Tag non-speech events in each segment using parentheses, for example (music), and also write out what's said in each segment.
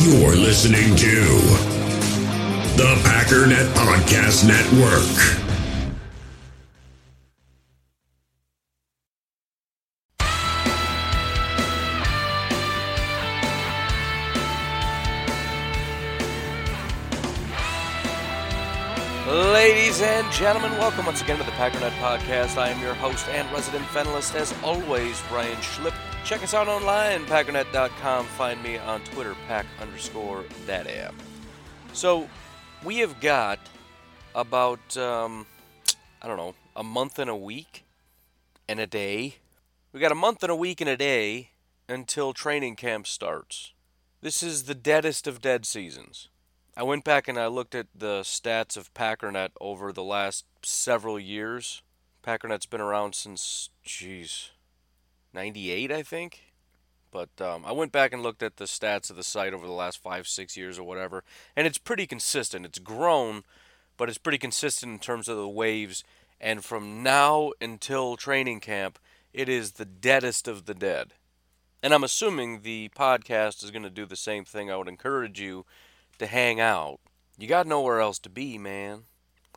You're listening to the Packernet Podcast Network. Ladies and gentlemen, welcome once again to the Packernet Podcast. I am your host and resident finalist, as always, Brian Schlip. Check us out online, packernet.com. Find me on Twitter, pack underscore that am. So, we have got about, um, I don't know, a month and a week and a day. We got a month and a week and a day until training camp starts. This is the deadest of dead seasons. I went back and I looked at the stats of Packernet over the last several years. Packernet's been around since, jeez, 98, I think. But um, I went back and looked at the stats of the site over the last five, six years or whatever, and it's pretty consistent. It's grown, but it's pretty consistent in terms of the waves. And from now until training camp, it is the deadest of the dead. And I'm assuming the podcast is going to do the same thing. I would encourage you to hang out. You got nowhere else to be, man.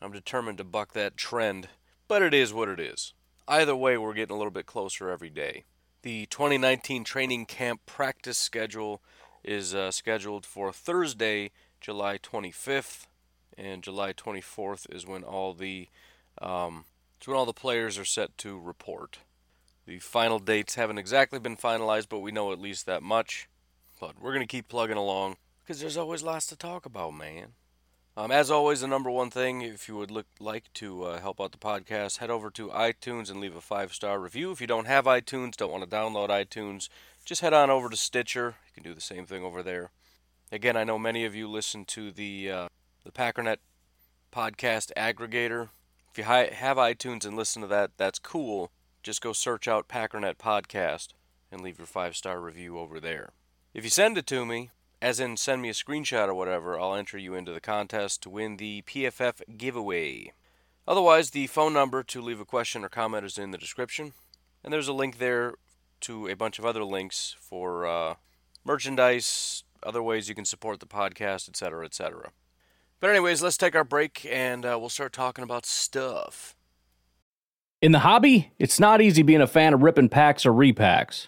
I'm determined to buck that trend, but it is what it is. Either way, we're getting a little bit closer every day. The 2019 training camp practice schedule is uh, scheduled for Thursday, July 25th, and July 24th is when all the um, it's when all the players are set to report. The final dates haven't exactly been finalized, but we know at least that much. But we're to keep plugging along because there's always lots to talk about, man. Um, as always, the number one thing, if you would look, like to uh, help out the podcast, head over to iTunes and leave a five star review. If you don't have iTunes, don't want to download iTunes, just head on over to Stitcher. You can do the same thing over there. Again, I know many of you listen to the uh, the Packernet podcast aggregator. If you hi- have iTunes and listen to that, that's cool. Just go search out Packernet podcast and leave your five star review over there. If you send it to me, as in send me a screenshot or whatever, I'll enter you into the contest to win the PFF giveaway. Otherwise, the phone number to leave a question or comment is in the description, and there's a link there to a bunch of other links for uh, merchandise, other ways you can support the podcast, etc., etc. But anyways, let's take our break and uh, we'll start talking about stuff. In the hobby, it's not easy being a fan of ripping packs or repacks.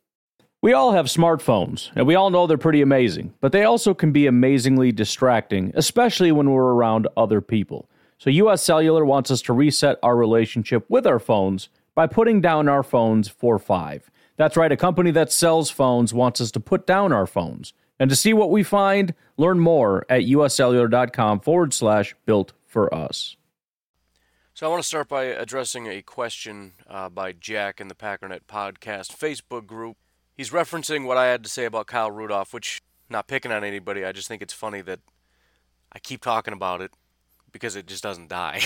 We all have smartphones, and we all know they're pretty amazing, but they also can be amazingly distracting, especially when we're around other people. So, US Cellular wants us to reset our relationship with our phones by putting down our phones for five. That's right, a company that sells phones wants us to put down our phones. And to see what we find, learn more at uscellular.com forward slash built for us. So I want to start by addressing a question uh, by Jack in the Packernet Podcast Facebook group. He's referencing what I had to say about Kyle Rudolph, which, not picking on anybody, I just think it's funny that I keep talking about it because it just doesn't die.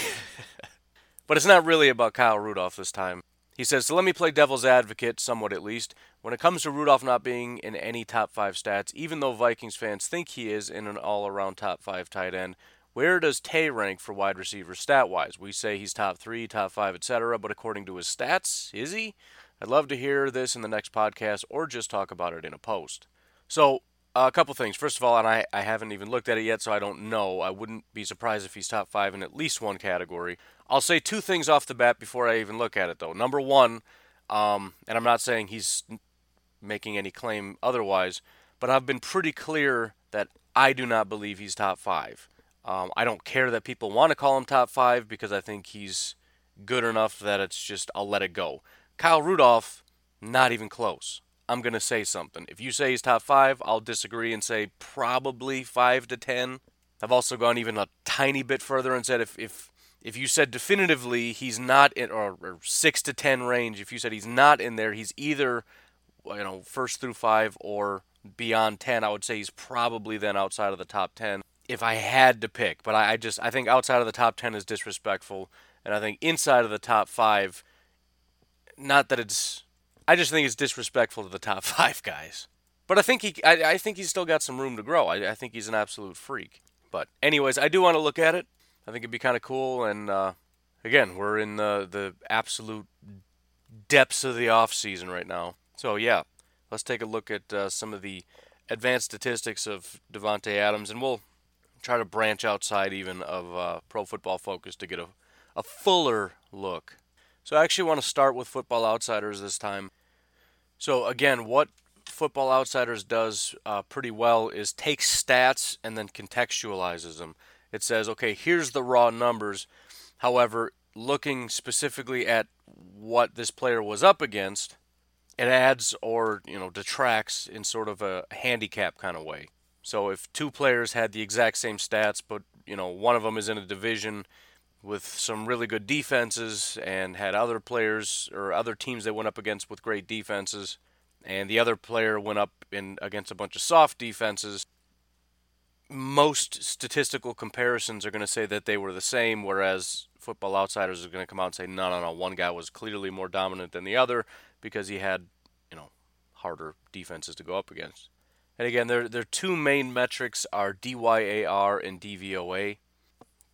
(laughs) but it's not really about Kyle Rudolph this time. He says, so let me play devil's advocate, somewhat at least. When it comes to Rudolph not being in any top five stats, even though Vikings fans think he is in an all around top five tight end, where does Tay rank for wide receiver stat wise? We say he's top three, top five, etc., but according to his stats, is he? I'd love to hear this in the next podcast or just talk about it in a post. So, uh, a couple things. First of all, and I, I haven't even looked at it yet, so I don't know. I wouldn't be surprised if he's top five in at least one category. I'll say two things off the bat before I even look at it, though. Number one, um, and I'm not saying he's making any claim otherwise, but I've been pretty clear that I do not believe he's top five. Um, I don't care that people want to call him top five because I think he's good enough that it's just I'll let it go. Kyle Rudolph, not even close. I'm gonna say something. If you say he's top five, I'll disagree and say probably five to ten. I've also gone even a tiny bit further and said if if if you said definitively he's not in or, or six to ten range, if you said he's not in there, he's either you know first through five or beyond ten. I would say he's probably then outside of the top ten if I had to pick. But I, I just I think outside of the top ten is disrespectful, and I think inside of the top five, not that it's I just think it's disrespectful to the top (laughs) five guys. But I think he, I, I think he's still got some room to grow. I, I, think he's an absolute freak. But anyways, I do want to look at it. I think it'd be kind of cool. And uh, again, we're in the the absolute depths of the off season right now. So yeah, let's take a look at uh, some of the advanced statistics of Davante Adams, and we'll try to branch outside even of uh, Pro Football Focus to get a, a fuller look so I actually want to start with Football Outsiders this time. So again, what Football Outsiders does uh, pretty well is takes stats and then contextualizes them. It says, okay, here's the raw numbers. However, looking specifically at what this player was up against, it adds or you know detracts in sort of a handicap kind of way. So if two players had the exact same stats, but you know one of them is in a division with some really good defenses and had other players or other teams they went up against with great defenses. And the other player went up in against a bunch of soft defenses. Most statistical comparisons are going to say that they were the same whereas football outsiders are going to come out and say no no no one guy was clearly more dominant than the other because he had you know harder defenses to go up against. And again their their two main metrics are DYAR and DVOA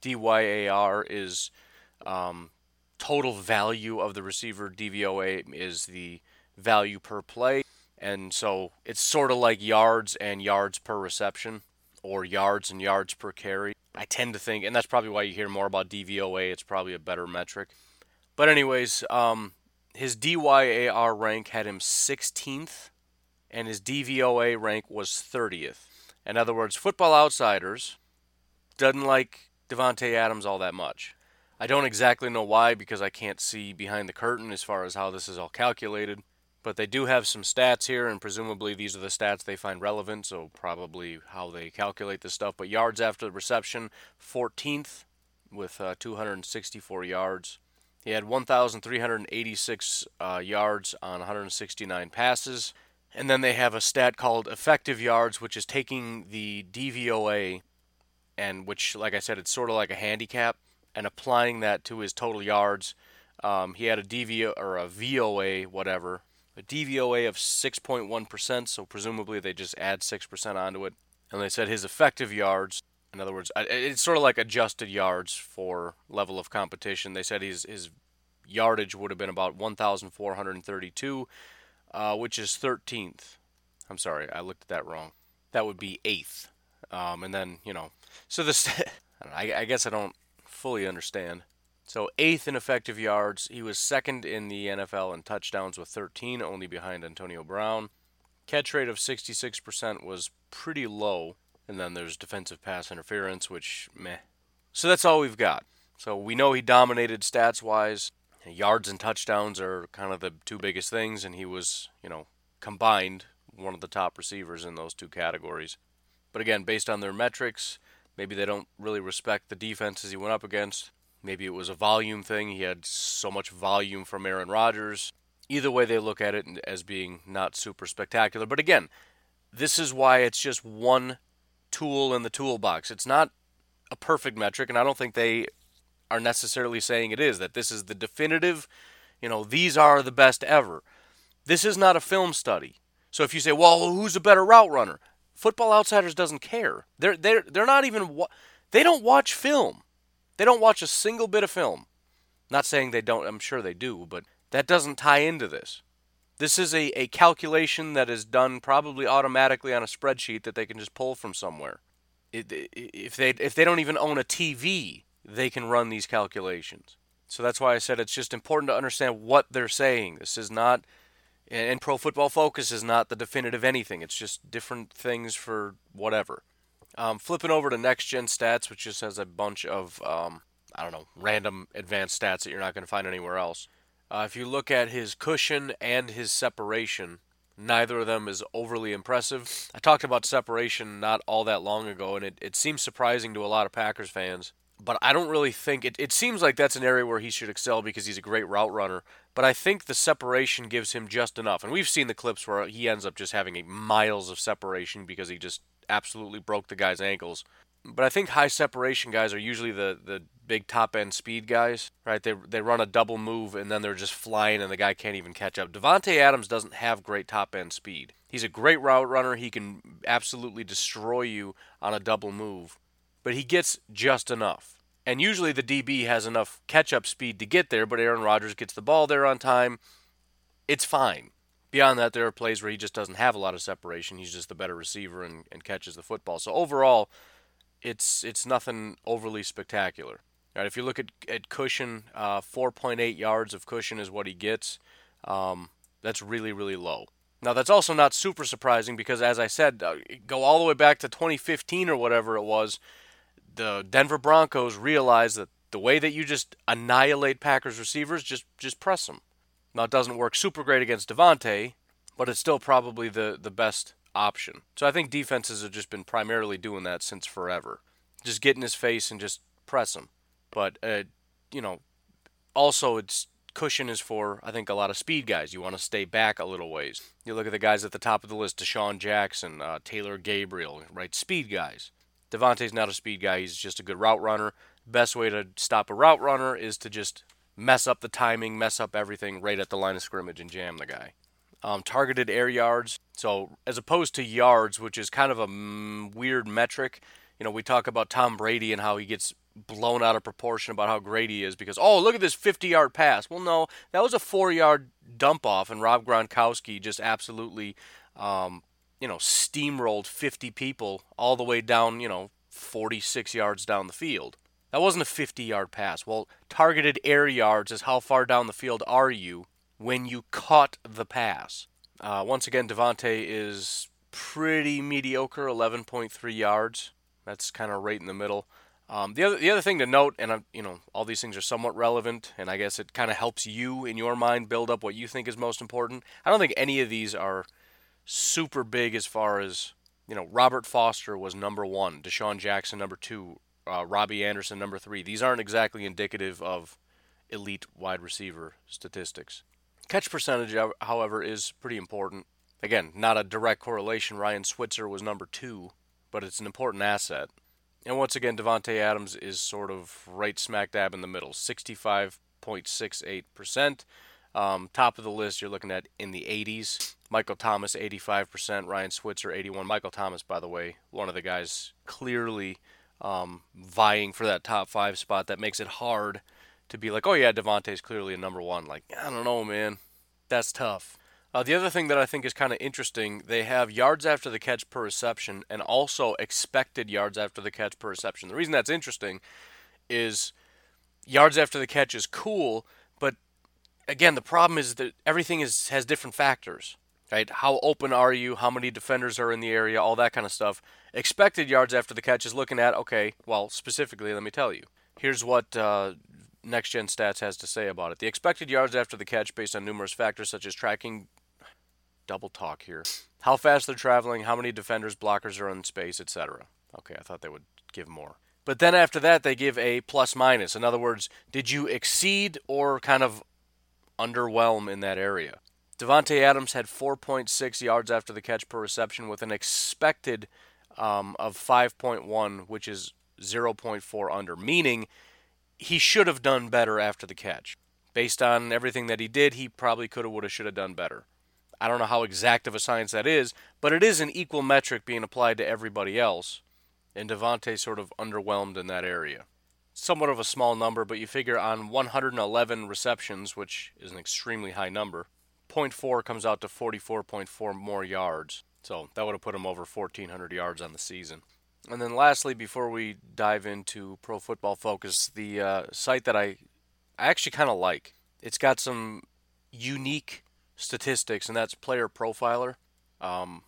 DYAR is um, total value of the receiver. DVOA is the value per play. And so it's sort of like yards and yards per reception or yards and yards per carry. I tend to think, and that's probably why you hear more about DVOA. It's probably a better metric. But, anyways, um, his DYAR rank had him 16th, and his DVOA rank was 30th. In other words, Football Outsiders doesn't like Davante Adams all that much. I don't exactly know why because I can't see behind the curtain as far as how this is all calculated, but they do have some stats here, and presumably these are the stats they find relevant, so probably how they calculate this stuff. But yards after the reception, 14th with uh, 264 yards. He had 1,386 uh, yards on 169 passes. And then they have a stat called effective yards, which is taking the DVOA and which, like I said, it's sort of like a handicap, and applying that to his total yards. Um, he had a DVO or a VOA, whatever, a DVOA of 6.1%, so presumably they just add 6% onto it. And they said his effective yards, in other words, it's sort of like adjusted yards for level of competition. They said his, his yardage would have been about 1,432, uh, which is 13th. I'm sorry, I looked at that wrong. That would be 8th. Um, and then, you know, so this, (laughs) I, I guess I don't fully understand. So eighth in effective yards, he was second in the NFL in touchdowns with 13, only behind Antonio Brown. Catch rate of 66% was pretty low, and then there's defensive pass interference, which meh. So that's all we've got. So we know he dominated stats wise. Yards and touchdowns are kind of the two biggest things, and he was, you know, combined one of the top receivers in those two categories. But again, based on their metrics, maybe they don't really respect the defenses he went up against. Maybe it was a volume thing. He had so much volume from Aaron Rodgers. Either way, they look at it as being not super spectacular. But again, this is why it's just one tool in the toolbox. It's not a perfect metric, and I don't think they are necessarily saying it is, that this is the definitive, you know, these are the best ever. This is not a film study. So if you say, well, who's a better route runner? Football Outsiders doesn't care. They're they're they're not even wa- they don't watch film. They don't watch a single bit of film. Not saying they don't. I'm sure they do, but that doesn't tie into this. This is a, a calculation that is done probably automatically on a spreadsheet that they can just pull from somewhere. It, if they if they don't even own a TV, they can run these calculations. So that's why I said it's just important to understand what they're saying. This is not And Pro Football Focus is not the definitive anything. It's just different things for whatever. Um, flipping over to Next Gen Stats, which just has a bunch of um, I don't know random advanced stats that you're not going to find anywhere else. Uh, if you look at his cushion and his separation, neither of them is overly impressive. I talked about separation not all that long ago, and it, it seems surprising to a lot of Packers fans. But I don't really think it, it seems like that's an area where he should excel because he's a great route runner. But I think the separation gives him just enough. And we've seen the clips where he ends up just having miles of separation because he just absolutely broke the guy's ankles. But I think high separation guys are usually the, the big top end speed guys, right? They, they run a double move and then they're just flying and the guy can't even catch up. Davante Adams doesn't have great top end speed. He's a great route runner. He can absolutely destroy you on a double move, but he gets just enough. And usually the DB has enough catch up speed to get there, but Aaron Rodgers gets the ball there on time. It's fine. Beyond that, there are plays where he just doesn't have a lot of separation. He's just the better receiver and, and catches the football. So overall, it's it's nothing overly spectacular. Right, if you look at, at cushion, uh, 4.8 yards of cushion is what he gets. Um, that's really, really low. Now, that's also not super surprising because, as I said, uh, go all the way back to 2015 or whatever it was, the Denver Broncos realize that the way that you just annihilate Packers receivers, just just press them. Now, it doesn't work super great against Davante, but it's still probably the, the best option. So I think defenses have just been primarily doing that since forever. Just get in his face and just press him. But, uh, you know, also it's cushion is for, I think, a lot of speed guys. You want to stay back a little ways. You look at the guys at the top of the list DeSean Jackson, uh, Taylor Gabriel, right? Speed guys. Davante's not a speed guy. He's just a good route runner. Best way to stop a route runner is to just mess up the timing, mess up everything right at the line of scrimmage and jam the guy. Um, targeted air yards. So as opposed to yards, which is kind of a mm, weird metric, you know, we talk about Tom Brady and how he gets blown out of proportion about how great he is because oh look at this 50 yard pass. Well, no, that was a four yard dump off, and Rob Gronkowski just absolutely, um, you know, steamrolled 50 people all the way down, you know, 46 yards down the field. That wasn't a 50 yard pass. Well, targeted air yards is how far down the field are you when you caught the pass. Uh, once again, Davante is pretty mediocre, 11.3 yards. That's kind of right in the middle. Um, the other the other thing to note, and I'm, you know, all these things are somewhat relevant, and I guess it kind of helps you in your mind build up what you think is most important. I don't think any of these are super big as far as you know. Robert Foster was number one, DeSean Jackson number two, uh, Robbie Anderson number three. These aren't exactly indicative of elite wide receiver statistics. Catch percentage, however, is pretty important. Again, not a direct correlation. Ryan Switzer was number two, but it's an important asset. And once again, Davante Adams is sort of right smack dab in the middle, 65.68%. Um, top of the list, you're looking at in the 80s. Michael Thomas, 85%. Ryan Switzer, 81. Michael Thomas, by the way, one of the guys clearly um, vying for that top five spot. That makes it hard to be like, oh yeah, Davante's clearly a number one. Like, I don't know, man. That's tough. Uh, the other thing that I think is kind of interesting, they have yards after the catch per reception and also expected yards after the catch per reception. The reason that's interesting is yards after the catch is cool, but again, the problem is that everything is has different factors, right? How open are you? How many defenders are in the area? All that kind of stuff. Expected yards after the catch is looking at okay, well, specifically, let me tell you. Here's what uh, Next Gen Stats has to say about it. The expected yards after the catch, based on numerous factors such as tracking double talk here. How fast they're traveling, how many defenders, blockers are in space, etc. Okay, I thought they would give more. But then after that, they give a plus minus. In other words, did you exceed or kind of underwhelm in that area? Davante Adams had 4.6 yards after the catch per reception with an expected um, of 5.1, which is 0.4 under, meaning he should have done better after the catch. Based on everything that he did, he probably could have, would have, should have done better. I don't know how exact of a science that is, but it is an equal metric being applied to everybody else. And Davante sort of underwhelmed in that area. Somewhat of a small number, but you figure on 111 receptions, which is an extremely high number, 0.4 comes out to 44.4 more yards. So that would have put him over 1,400 yards on the season. And then lastly, before we dive into Pro Football Focus, the uh, site that I, I actually kind of like. It's got some unique statistics, and that's Player Profiler. Um,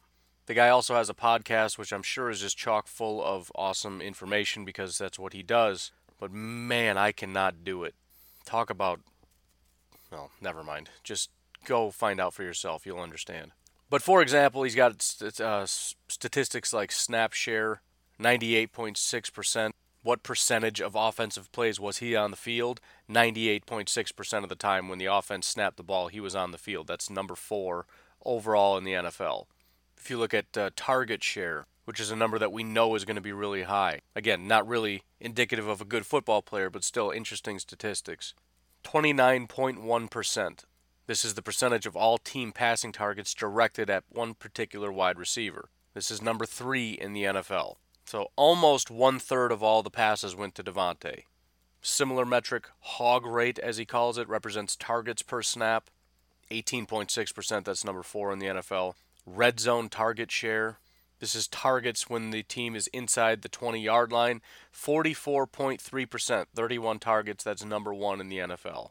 the guy also has a podcast, which I'm sure is just chock full of awesome information because that's what he does. But man, I cannot do it. Talk about. Well, never mind. Just go find out for yourself. You'll understand. But for example, he's got uh, statistics like snap share, 98.6%. What percentage of offensive plays was he on the field? 98.6% of the time when the offense snapped the ball, he was on the field. That's number four overall in the NFL. If you look at uh, target share, which is a number that we know is going to be really high. Again, not really indicative of a good football player, but still interesting statistics. 29.1%. This is the percentage of all team passing targets directed at one particular wide receiver. This is number three in the NFL. So almost one third of all the passes went to Davante. Similar metric, hog rate as he calls it, represents targets per snap. 18.6%, that's number four in the NFL. Red zone target share, this is targets when the team is inside the 20 yard line. 44.3%, 31 targets, that's number one in the NFL.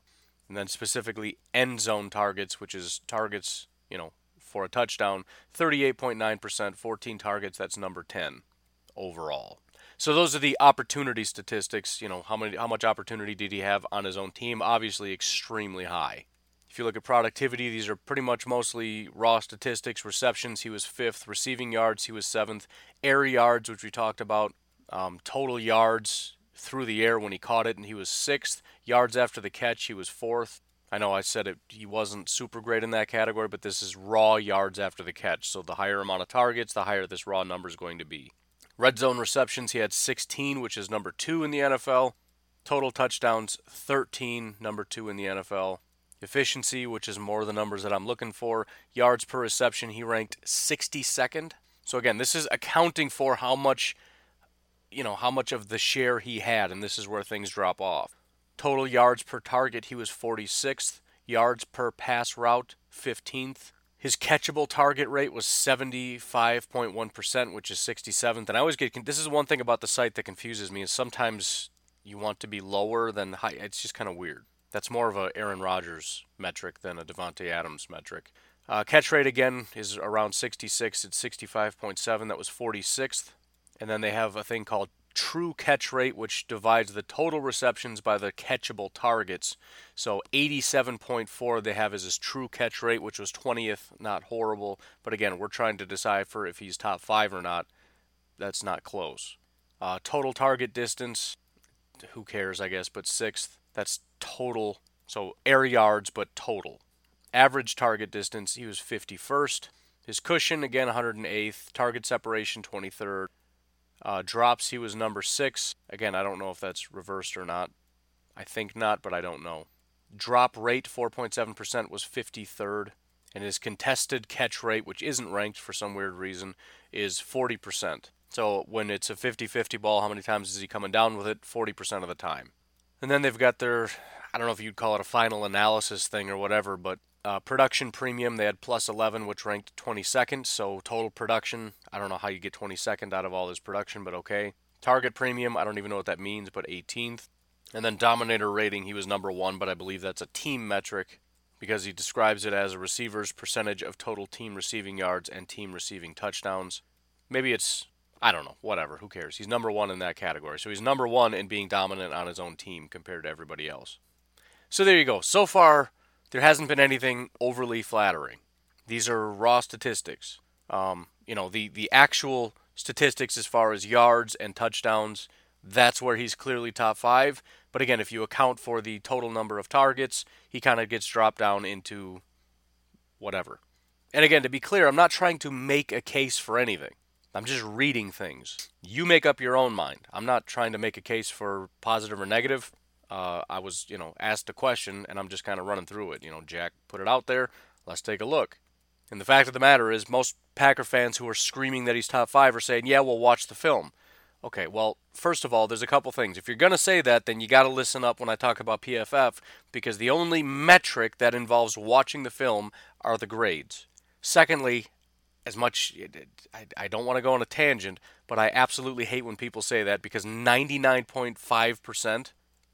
And then specifically end zone targets, which is targets, you know, for a touchdown, 38.9%, 14 targets, that's number 10 overall. So those are the opportunity statistics. You know, how many, how much opportunity did he have on his own team? Obviously, extremely high. If you look at productivity, these are pretty much mostly raw statistics. Receptions, he was fifth. Receiving yards, he was seventh. Air yards, which we talked about. Um, total yards through the air when he caught it, and he was sixth. Yards after the catch, he was fourth. I know I said it, he wasn't super great in that category, but this is raw yards after the catch. So the higher amount of targets, the higher this raw number is going to be. Red zone receptions, he had 16, which is number two in the NFL. Total touchdowns, 13, number two in the NFL efficiency, which is more the numbers that I'm looking for. Yards per reception, he ranked 62nd. So again, this is accounting for how much you know, how much of the share he had and this is where things drop off. Total yards per target, he was 46th. Yards per pass route, 15th. His catchable target rate was 75.1%, which is 67th. And I always get this is one thing about the site that confuses me is sometimes you want to be lower than high. It's just kind of weird. That's more of a Aaron Rodgers metric than a Davante Adams metric. Uh, catch rate again is around 66. It's 65.7. That was 46th. And then they have a thing called true catch rate, which divides the total receptions by the catchable targets. So 87.4 they have as his true catch rate, which was 20th. Not horrible, but again, we're trying to decipher if he's top five or not. That's not close. Uh, total target distance, who cares, I guess, but sixth. That's total, so air yards, but total. Average target distance, he was 51st. His cushion, again, 108th. Target separation, 23rd. Uh, drops, he was number six. Again, I don't know if that's reversed or not. I think not, but I don't know. Drop rate, 4.7%, was 53rd. And his contested catch rate, which isn't ranked for some weird reason, is 40%. So when it's a 50 50 ball, how many times is he coming down with it? 40% of the time. And then they've got their, I don't know if you'd call it a final analysis thing or whatever, but uh, production premium, they had plus 11, which ranked 22nd. So total production, I don't know how you get 22nd out of all this production, but okay. Target premium, I don't even know what that means, but 18th. And then dominator rating, he was number one, but I believe that's a team metric because he describes it as a receiver's percentage of total team receiving yards and team receiving touchdowns. Maybe it's I don't know, whatever, who cares? He's number one in that category. So he's number one in being dominant on his own team compared to everybody else. So there you go. So far, there hasn't been anything overly flattering. These are raw statistics. Um, you know, the, the actual statistics as far as yards and touchdowns, that's where he's clearly top five. But again, if you account for the total number of targets, he kind of gets dropped down into whatever. And again, to be clear, I'm not trying to make a case for anything. I'm just reading things. You make up your own mind. I'm not trying to make a case for positive or negative. Uh, I was, you know, asked a question and I'm just kind of running through it. You know, Jack put it out there. Let's take a look. And the fact of the matter is, most Packer fans who are screaming that he's top five are saying, yeah, we'll watch the film. Okay, well, first of all, there's a couple things. If you're going to say that, then you got to listen up when I talk about PFF because the only metric that involves watching the film are the grades. Secondly, as much I, I don't want to go on a tangent, but I absolutely hate when people say that because 99.5%,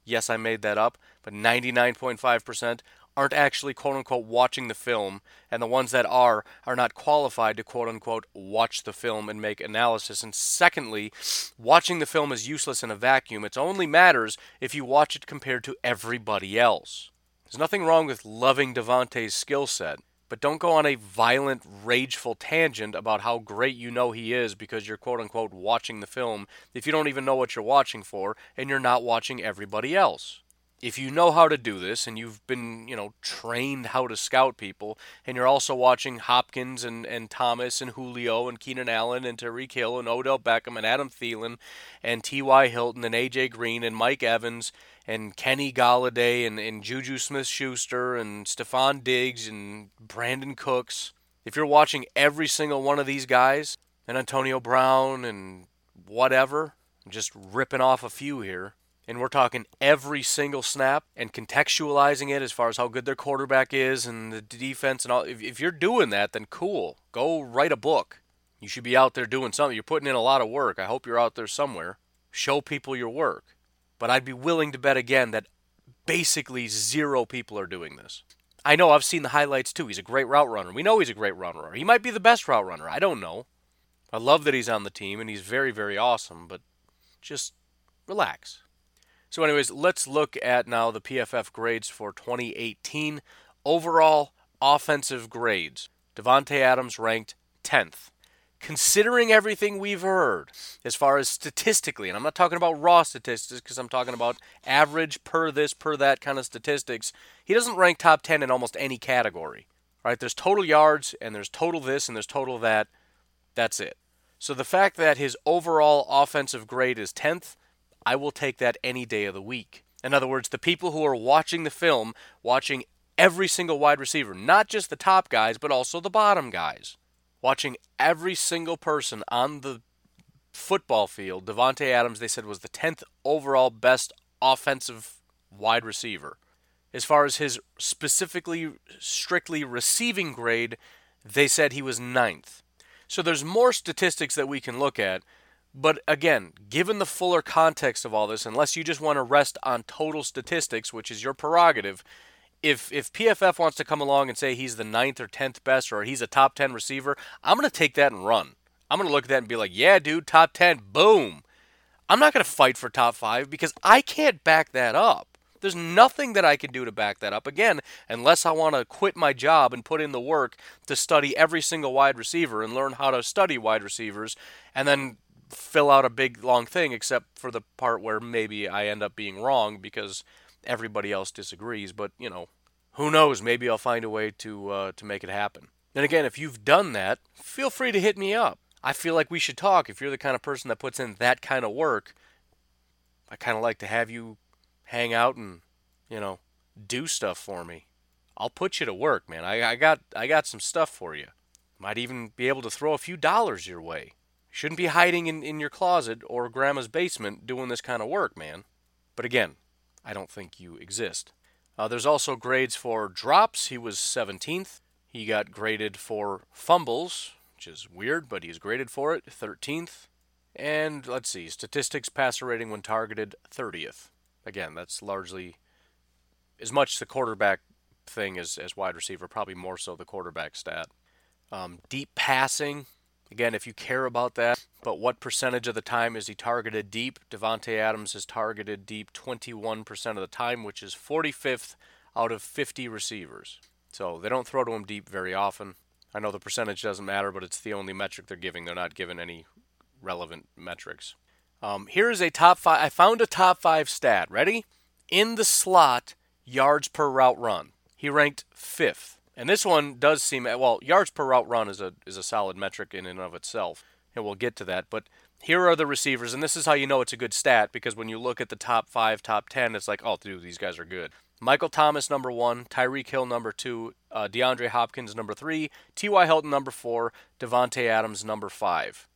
yes, I made that up, but 99.5% aren't actually quote unquote watching the film, and the ones that are are not qualified to quote unquote watch the film and make analysis. And secondly, watching the film is useless in a vacuum. It only matters if you watch it compared to everybody else. There's nothing wrong with loving Davante's skill set, but don't go on a violent, rageful tangent about how great you know he is because you're quote unquote watching the film if you don't even know what you're watching for and you're not watching everybody else if you know how to do this and you've been, you know, trained how to scout people, and you're also watching Hopkins and, and Thomas and Julio and Keenan Allen and Tyreek Hill and Odell Beckham and Adam Thielen and T.Y. Hilton and A.J. Green and Mike Evans and Kenny Golladay and, and Juju Smith Schuster and Stefon Diggs and Brandin Cooks, if you're watching every single one of these guys and Antonio Brown and whatever, I'm just ripping off a few here and we're talking every single snap and contextualizing it as far as how good their quarterback is and the defense and all. If, if you're doing that, then cool. Go write a book. You should be out there doing something. You're putting in a lot of work. I hope you're out there somewhere. Show people your work. But I'd be willing to bet again that basically zero people are doing this. I know I've seen the highlights too. He's a great route runner. We know he's a great route runner. He might be the best route runner. I don't know. I love that he's on the team and he's very, very awesome, but just relax. So, anyways, let's look at now the PFF grades for 2018. Overall offensive grades. Davante Adams ranked 10th. Considering everything we've heard as far as statistically, and I'm not talking about raw statistics because I'm talking about average per this, per that kind of statistics, he doesn't rank top 10 in almost any category. Right? There's total yards and there's total this and there's total that. That's it. So the fact that his overall offensive grade is 10th I will take that any day of the week. In other words, the people who are watching the film, watching every single wide receiver, not just the top guys, but also the bottom guys, watching every single person on the football field, Davante Adams, they said, was the 10th overall best offensive wide receiver. As far as his specifically, strictly receiving grade, they said he was ninth. So there's more statistics that we can look at, but again, given the fuller context of all this, unless you just want to rest on total statistics, which is your prerogative, if if PFF wants to come along and say he's the ninth or tenth best or he's a top ten receiver, I'm gonna take that and run. I'm gonna look at that and be like, yeah, dude, top ten, boom. I'm not gonna fight for top five because I can't back that up. There's nothing that I can do to back that up again, unless I want to quit my job and put in the work to study every single wide receiver and learn how to study wide receivers, and then fill out a big long thing except for the part where maybe I end up being wrong because everybody else disagrees. But you know, who knows? Maybe I'll find a way to uh, to make it happen. And again, if you've done that, feel free to hit me up. I feel like we should talk. If you're the kind of person that puts in that kind of work, I kind of like to have you hang out and you know do stuff for me. I'll put you to work, man. I, I got I got some stuff for you. Might even be able to throw a few dollars your way. Shouldn't be hiding in, in your closet or grandma's basement doing this kind of work, man. But again, I don't think you exist. Uh, there's also grades for drops. He was 17th. He got graded for fumbles, which is weird, but he's graded for it, 13th. And let's see, statistics passer rating when targeted, 30th. Again, that's largely as much the quarterback thing as, as wide receiver, probably more so the quarterback stat. Um, deep passing, Again, if you care about that, but what percentage of the time is he targeted deep? Davante Adams is targeted deep 21% of the time, which is 45th out of 50 receivers. So they don't throw to him deep very often. I know the percentage doesn't matter, but it's the only metric they're giving. They're not giving any relevant metrics. Um, here is a top five. I found a top five stat. Ready? In the slot, yards per route run. He ranked fifth. And this one does seem well, yards per route run is a is a solid metric in and of itself, and we'll get to that. But here are the receivers, and this is how you know it's a good stat because when you look at the top five, top ten, it's like, oh, dude, these guys are good. Michael Thomas number one, Tyreek Hill number two, uh, DeAndre Hopkins number three, T.Y. Hilton number four, Davante Adams number five.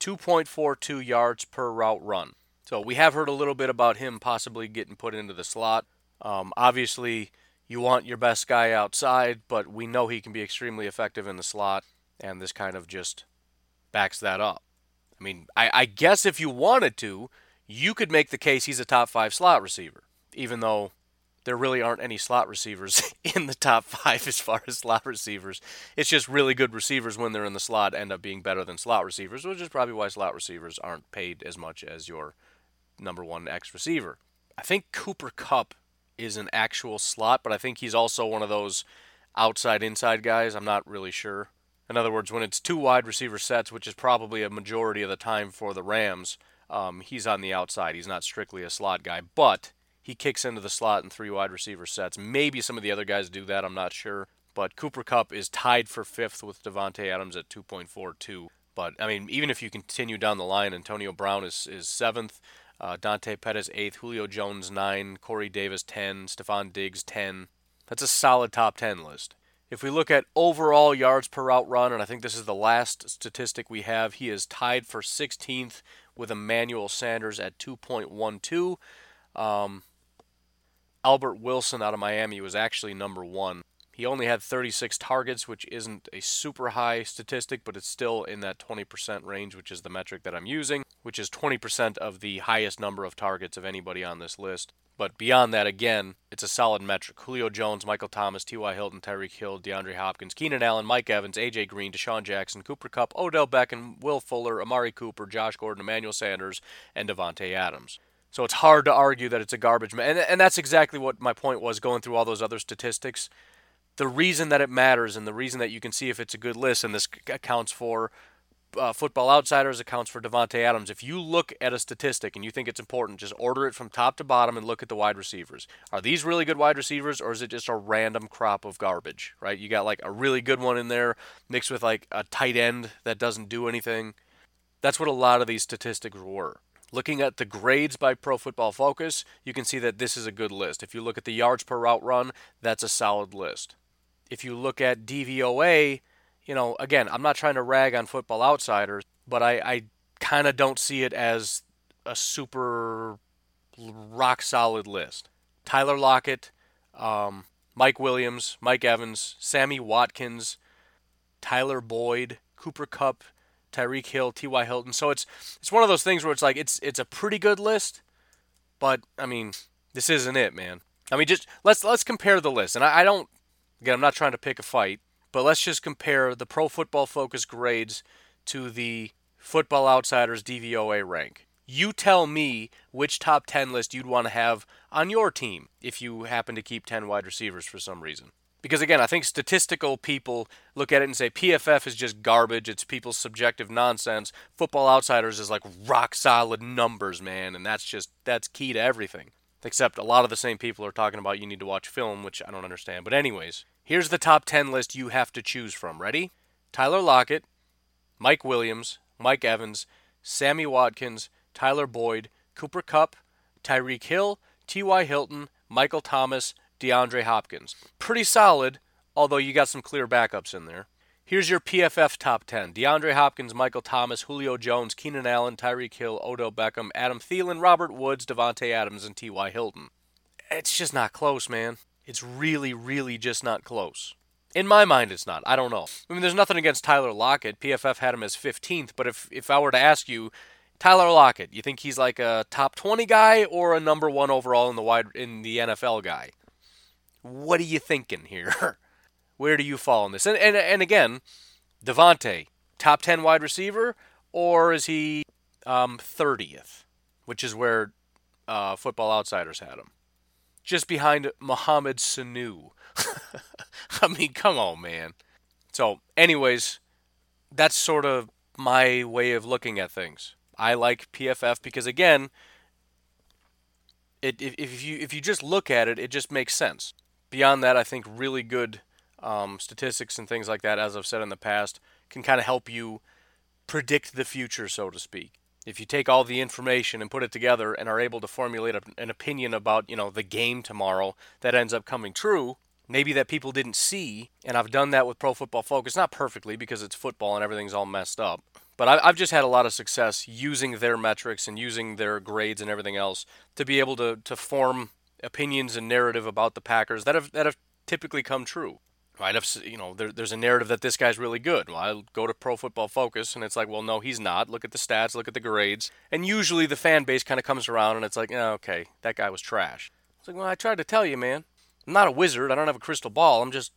2.42 yards per route run. So we have heard a little bit about him possibly getting put into the slot. Um, obviously, you want your best guy outside, but we know he can be extremely effective in the slot, and this kind of just backs that up. I mean, I, I guess if you wanted to, you could make the case he's a top five slot receiver, even though there really aren't any slot receivers (laughs) in the top five as far as slot receivers. It's just really good receivers when they're in the slot end up being better than slot receivers, which is probably why slot receivers aren't paid as much as your number one X receiver. I think Cooper Kupp is an actual slot, but I think he's also one of those outside inside guys. I'm not really sure. In other words, when it's two wide receiver sets, which is probably a majority of the time for the Rams, um, he's on the outside. He's not strictly a slot guy, but he kicks into the slot in three wide receiver sets. Maybe some of the other guys do that. I'm not sure. But Cooper Kupp is tied for fifth with Davante Adams at 2.42. But I mean, even if you continue down the line, Antonio Brown is is seventh. Uh, Dante Pettis eighth, Julio Jones nine, Corey Davis ten, Stefon Diggs ten. That's a solid top ten list. If we look at overall yards per route run, and I think this is the last statistic we have, he is tied for 16th with Emmanuel Sanders at 2.12. Um, Albert Wilson out of Miami was actually number one. He only had 36 targets, which isn't a super high statistic, but it's still in that 20% range, which is the metric that I'm using, which is 20% of the highest number of targets of anybody on this list. But beyond that, again, it's a solid metric. Julio Jones, Michael Thomas, T.Y. Hilton, Tyreek Hill, DeAndre Hopkins, Keenan Allen, Mike Evans, A.J. Green, DeSean Jackson, Cooper Kupp, Odell Beckham, Will Fuller, Amari Cooper, Josh Gordon, Emmanuel Sanders, and Davante Adams. So it's hard to argue that it's a garbage man. And, and that's exactly what my point was going through all those other statistics the reason that it matters and the reason that you can see if it's a good list, and this accounts for uh, Football Outsiders, accounts for Davante Adams. If you look at a statistic and you think it's important, just order it from top to bottom and look at the wide receivers. Are these really good wide receivers, or is it just a random crop of garbage? Right? You got like a really good one in there mixed with like a tight end that doesn't do anything. That's what a lot of these statistics were. Looking at the grades by Pro Football Focus, you can see that this is a good list. If you look at the yards per route run, that's a solid list if you look at DVOA, you know, again, I'm not trying to rag on Football Outsiders, but I, I kind of don't see it as a super rock solid list. Tyler Lockett, um, Mike Williams, Mike Evans, Sammy Watkins, Tyler Boyd, Cooper Kupp, Tyreek Hill, T.Y. Hilton. So it's it's one of those things where it's like it's it's a pretty good list, but I mean this isn't it, man. I mean just let's let's compare the list, and I, I don't Again, I'm not trying to pick a fight, but let's just compare the Pro Football Focus grades to the Football Outsiders DVOA rank. You tell me which top 10 list you'd want to have on your team if you happen to keep 10 wide receivers for some reason. Because again, I think statistical people look at it and say PFF is just garbage. It's people's subjective nonsense. Football Outsiders is like rock solid numbers, man, and that's just that's key to everything. Except a lot of the same people are talking about you need to watch film, which I don't understand. But, anyways, here's the top 10 list you have to choose from. Ready? Tyler Lockett, Mike Williams, Mike Evans, Sammy Watkins, Tyler Boyd, Cooper Kupp, Tyreek Hill, T.Y. Hilton, Michael Thomas, DeAndre Hopkins. Pretty solid, although you got some clear backups in there. Here's your PFF top 10 DeAndre Hopkins, Michael Thomas, Julio Jones, Keenan Allen, Tyreek Hill, Odell Beckham, Adam Thielen, Robert Woods, Davante Adams, and T.Y. Hilton. It's just not close, man. It's really, really just not close. In my mind, it's not. I don't know. I mean, there's nothing against Tyler Lockett. PFF had him as 15th, but if, if I were to ask you, Tyler Lockett, you think he's like a top 20 guy or a number one overall in the wide in the NFL guy? What are you thinking here? (laughs) Where do you fall on this? And and, and again, Davante, top 10 wide receiver, or is he um, 30th, which is where uh, Football Outsiders had him? Just behind Mohamed Sanu. (laughs) I mean, come on, man. So, anyways, that's sort of my way of looking at things. I like PFF because, again, it, if, if you if you just look at it, it just makes sense. Beyond that, I think really good um, statistics and things like that, as I've said in the past, can kind of help you predict the future, so to speak. If you take all the information and put it together and are able to formulate a, an opinion about, you know, the game tomorrow that ends up coming true, maybe that people didn't see, and I've done that with Pro Football Focus, not perfectly because it's football and everything's all messed up, but I've just had a lot of success using their metrics and using their grades and everything else to be able to, to form opinions and narrative about the Packers that have that have typically come true right? If you know, there, there's a narrative that this guy's really good. Well, I go to Pro Football Focus, and it's like, well, no, he's not. Look at the stats, look at the grades, and usually the fan base kind of comes around, and it's like, oh, okay, that guy was trash. It's like, well, I tried to tell you, man. I'm not a wizard. I don't have a crystal ball. I'm just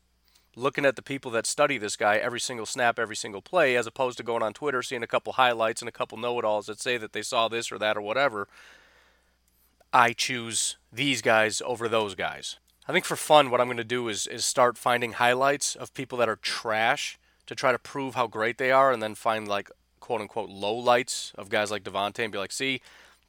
looking at the people that study this guy every single snap, every single play, as opposed to going on Twitter, seeing a couple highlights and a couple know it alls that say that they saw this or that or whatever. I choose these guys over those guys. I think for fun, what I'm going to do is, is start finding highlights of people that are trash to try to prove how great they are, and then find like quote unquote low lights of guys like Davante and be like, see,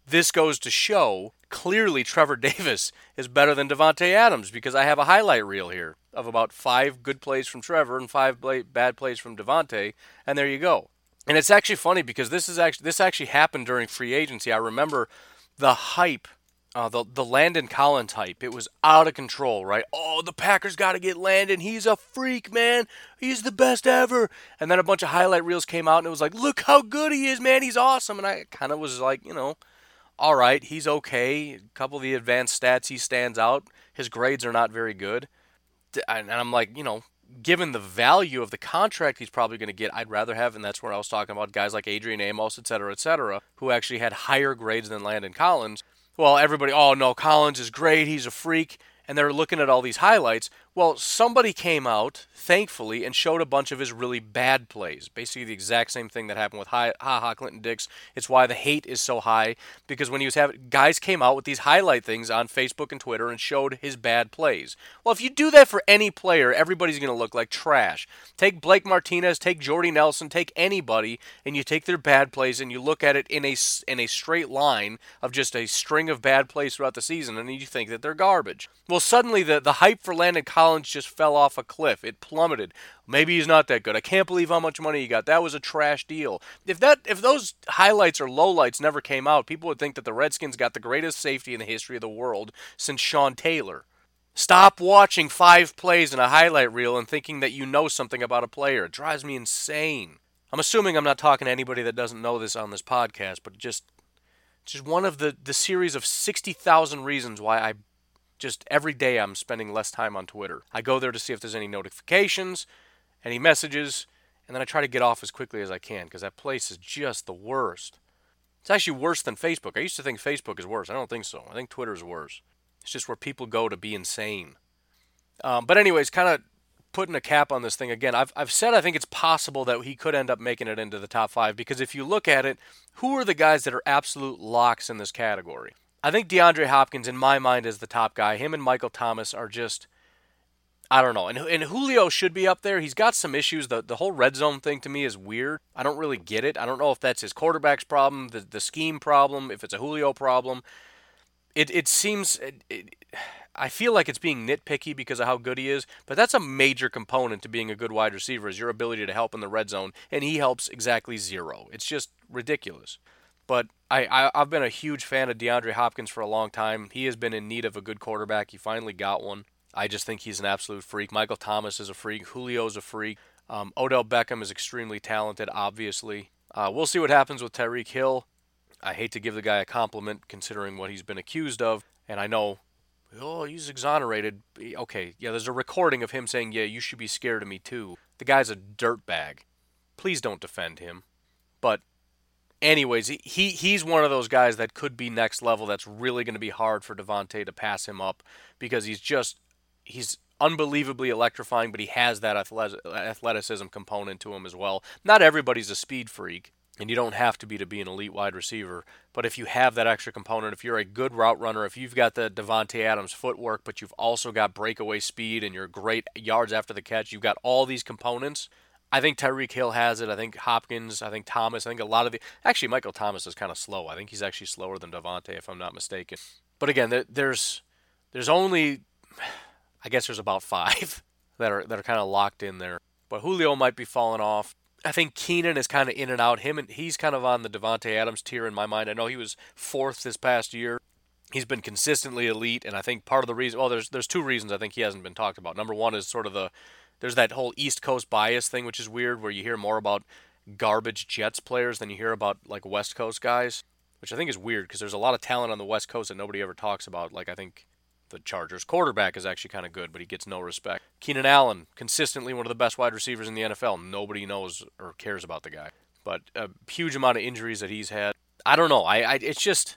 this goes to show clearly Trevor (laughs) Davis is better than Davante Adams because I have a highlight reel here of about five good plays from Trevor and five bad plays from Davante, and there you go. And it's actually funny because this is actually this actually happened during free agency. I remember the hype, uh, the the Landon Collins hype. It was out of control, right? Oh, the Packers got to get Landon. He's a freak, man. He's the best ever. And then a bunch of highlight reels came out, and it was like, look how good he is, man. He's awesome. And I kind of was like, you know, all right, he's okay. A couple of the advanced stats, he stands out. His grades are not very good. And I'm like, you know, given the value of the contract he's probably going to get, I'd rather have, and that's where I was talking about guys like Adrian Amos, et cetera, et cetera, who actually had higher grades than Landon Collins. Well, everybody, oh no, Collins is great, he's a freak and they're looking at all these highlights. Well, somebody came out, thankfully, and showed a bunch of his really bad plays. Basically, the exact same thing that happened with Ha Ha Clinton Dix. It's why the hate is so high because when he was having guys came out with these highlight things on Facebook and Twitter and showed his bad plays. Well, if you do that for any player, everybody's going to look like trash. Take Blake Martinez, take Jordy Nelson, take anybody, and you take their bad plays and you look at it in a in a straight line of just a string of bad plays throughout the season, and you think that they're garbage. Well, suddenly the, the hype for Landon just fell off a cliff. It plummeted. Maybe he's not that good. I can't believe how much money he got. That was a trash deal. If that if those highlights or lowlights never came out, people would think that the Redskins got the greatest safety in the history of the world since Sean Taylor. Stop watching five plays in a highlight reel and thinking that you know something about a player. It drives me insane. I'm assuming I'm not talking to anybody that doesn't know this on this podcast, but just just one of the, the series of 60,000 reasons why I just every day I'm spending less time on Twitter. I go there to see if there's any notifications, any messages, and then I try to get off as quickly as I can because that place is just the worst. It's actually worse than Facebook. I used to think Facebook is worse. I don't think so. I think Twitter is worse. It's just where people go to be insane. Um, but anyways, kind of putting a cap on this thing again. I've I've said I think it's possible that he could end up making it into the top five because if you look at it, who are the guys that are absolute locks in this category? I think DeAndre Hopkins, in my mind, is the top guy. Him and Michael Thomas are just, I don't know. And, and Julio should be up there. He's got some issues. The, the whole red zone thing to me is weird. I don't really get it. I don't know if that's his quarterback's problem, the, the scheme problem, if it's a Julio problem. It, it seems. It, it, I feel like it's being nitpicky because of how good he is, but that's a major component to being a good wide receiver is your ability to help in the red zone, and he helps exactly zero. It's just ridiculous. But I, I have been a huge fan of DeAndre Hopkins for a long time. He has been in need of a good quarterback. He finally got one. I just think he's an absolute freak. Michael Thomas is a freak. Julio's a freak. Um, Odell Beckham is extremely talented, obviously. Uh, we'll see what happens with Tyreek Hill. I hate to give the guy a compliment considering what he's been accused of, and I know, oh, he's exonerated. Okay, yeah, there's a recording of him saying, yeah, you should be scared of me too. The guy's a dirtbag. Please don't defend him. But anyways, he he's one of those guys that could be next level. That's really going to be hard for Davante to pass him up because he's just he's unbelievably electrifying, but he has that athleticism component to him as well. Not everybody's a speed freak, and you don't have to be to be an elite wide receiver. But if you have that extra component, if you're a good route runner, if you've got the Davante Adams footwork, but you've also got breakaway speed and you're great yards after the catch, you've got all these components I think Tyreek Hill has it. I think Hopkins. I think Thomas. I think a lot of the actually Michael Thomas is kind of slow. I think he's actually slower than Davante, if I'm not mistaken. But again, there's there's only I guess there's about five (laughs) that are that are kind of locked in there. But Julio might be falling off. I think Keenan is kind of in and out. Him and he's kind of on the Davante Adams tier in my mind. I know he was fourth this past year. He's been consistently elite, and I think part of the reason well, there's there's two reasons I think he hasn't been talked about. Number one is sort of the there's that whole East Coast bias thing, which is weird, where you hear more about garbage Jets players than you hear about like West Coast guys, which I think is weird because there's a lot of talent on the West Coast that nobody ever talks about. Like I think the Chargers quarterback is actually kind of good, but he gets no respect. Keenan Allen, consistently one of the best wide receivers in the NFL. Nobody knows or cares about the guy, but a huge amount of injuries that he's had. I don't know. I, I it's just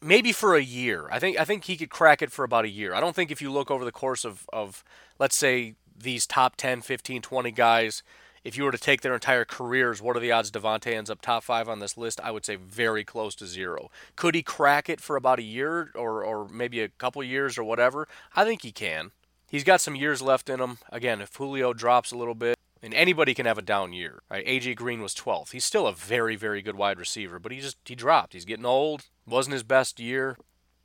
maybe for a year. I think I think he could crack it for about a year. I don't think if you look over the course of, of let's say these top 10, 15, 20 guys, if you were to take their entire careers, what are the odds Davante ends up top five on this list? I would say very close to zero. Could he crack it for about a year or, or maybe a couple years or whatever? I think he can. He's got some years left in him. Again, if Julio drops a little bit, and anybody can have a down year, right? AJ Green was 12th. He's still a very, very good wide receiver, but he just he dropped. He's getting old. Wasn't his best year.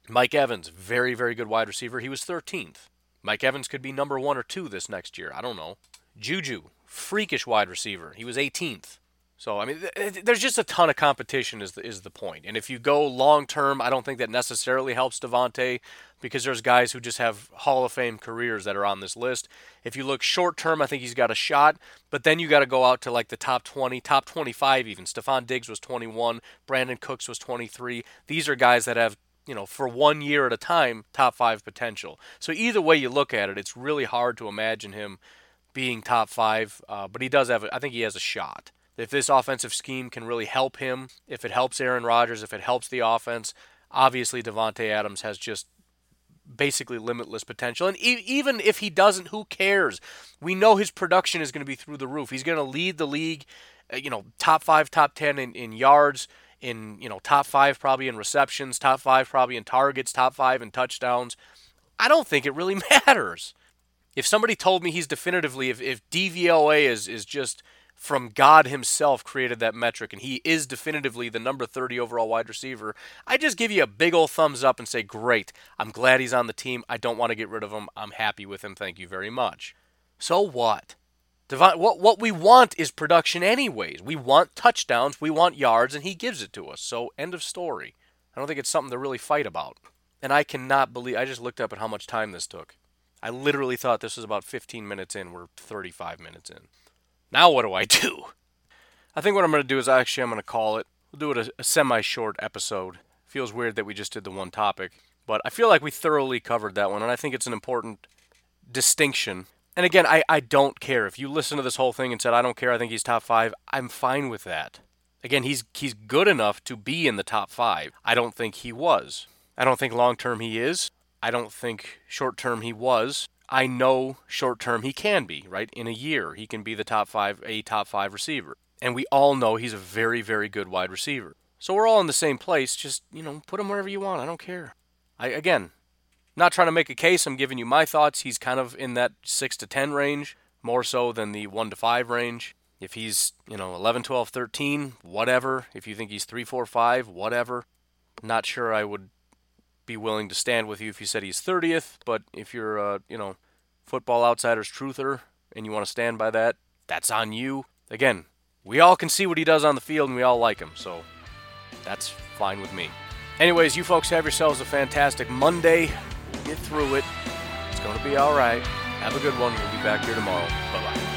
Mike Evans, very, very good wide receiver. He was 13th. Mike Evans could be number one or two this next year. I don't know. Juju, freakish wide receiver. He was 18th. So I mean, th- there's just a ton of competition. Is the, is the point? And if you go long term, I don't think that necessarily helps Davante because there's guys who just have Hall of Fame careers that are on this list. If you look short term, I think he's got a shot, but then you got to go out to like the top 20, top 25 even. Stefon Diggs was 21, Brandin Cooks was 23. These are guys that have you know, for one year at a time, top five potential. So either way you look at it, it's really hard to imagine him being top five. Uh, but he does have, I think he has a shot. If this offensive scheme can really help him, if it helps Aaron Rodgers, if it helps the offense, obviously Davante Adams has just basically limitless potential. And e- even if he doesn't, who cares? We know his production is going to be through the roof. He's going to lead the league, uh, you know, top five, top ten in, in yards, in you know top five probably in receptions, top five probably in targets, top five in touchdowns. I don't think it really (laughs) matters. If somebody told me he's definitively, if, if DVOA is is just from God Himself created that metric, and He is definitively the number 30 overall wide receiver, I just give you a big old thumbs up and say, Great, I'm glad he's on the team. I don't want to get rid of him. I'm happy with him. Thank you very much. So what? What what we want is production anyways. We want touchdowns, we want yards, and he gives it to us. So end of story. I don't think it's something to really fight about. And I cannot believe I just looked up at how much time this took. I literally thought this was about 15 minutes in. We're 35 minutes in. Now what do I do? I think what I'm going to do is actually I'm going to call it. We'll do it a, a semi-short episode. Feels weird that we just did the one topic, but I feel like we thoroughly covered that one, and I think it's an important distinction. And again, I, I don't care if you listen to this whole thing and said I don't care. I think he's top five. I'm fine with that. Again, he's he's good enough to be in the top five. I don't think he was. I don't think long term he is. I don't think short term he was. I know short term he can be, right? In a year, he can be the top five, a top five receiver. And we all know he's a very, very good wide receiver. So we're all in the same place. Just, you know, put him wherever you want. I don't care. I, again, not trying to make a case. I'm giving you my thoughts. He's kind of in that 6 to 10 range, more so than the 1 to 5 range. If he's, you know, 11, 12, 13, whatever. If you think he's 3, 4, 5, whatever. Not sure I would be willing to stand with you if you said he's 30th, but if you're, uh, you know, Football Outsiders truther and you want to stand by that, that's on you. Again, we all can see what he does on the field and we all like him, so that's fine with me. Anyways, you folks have yourselves a fantastic Monday. We'll get through it. It's going to be all right. Have a good one. We'll be back here tomorrow. Bye bye.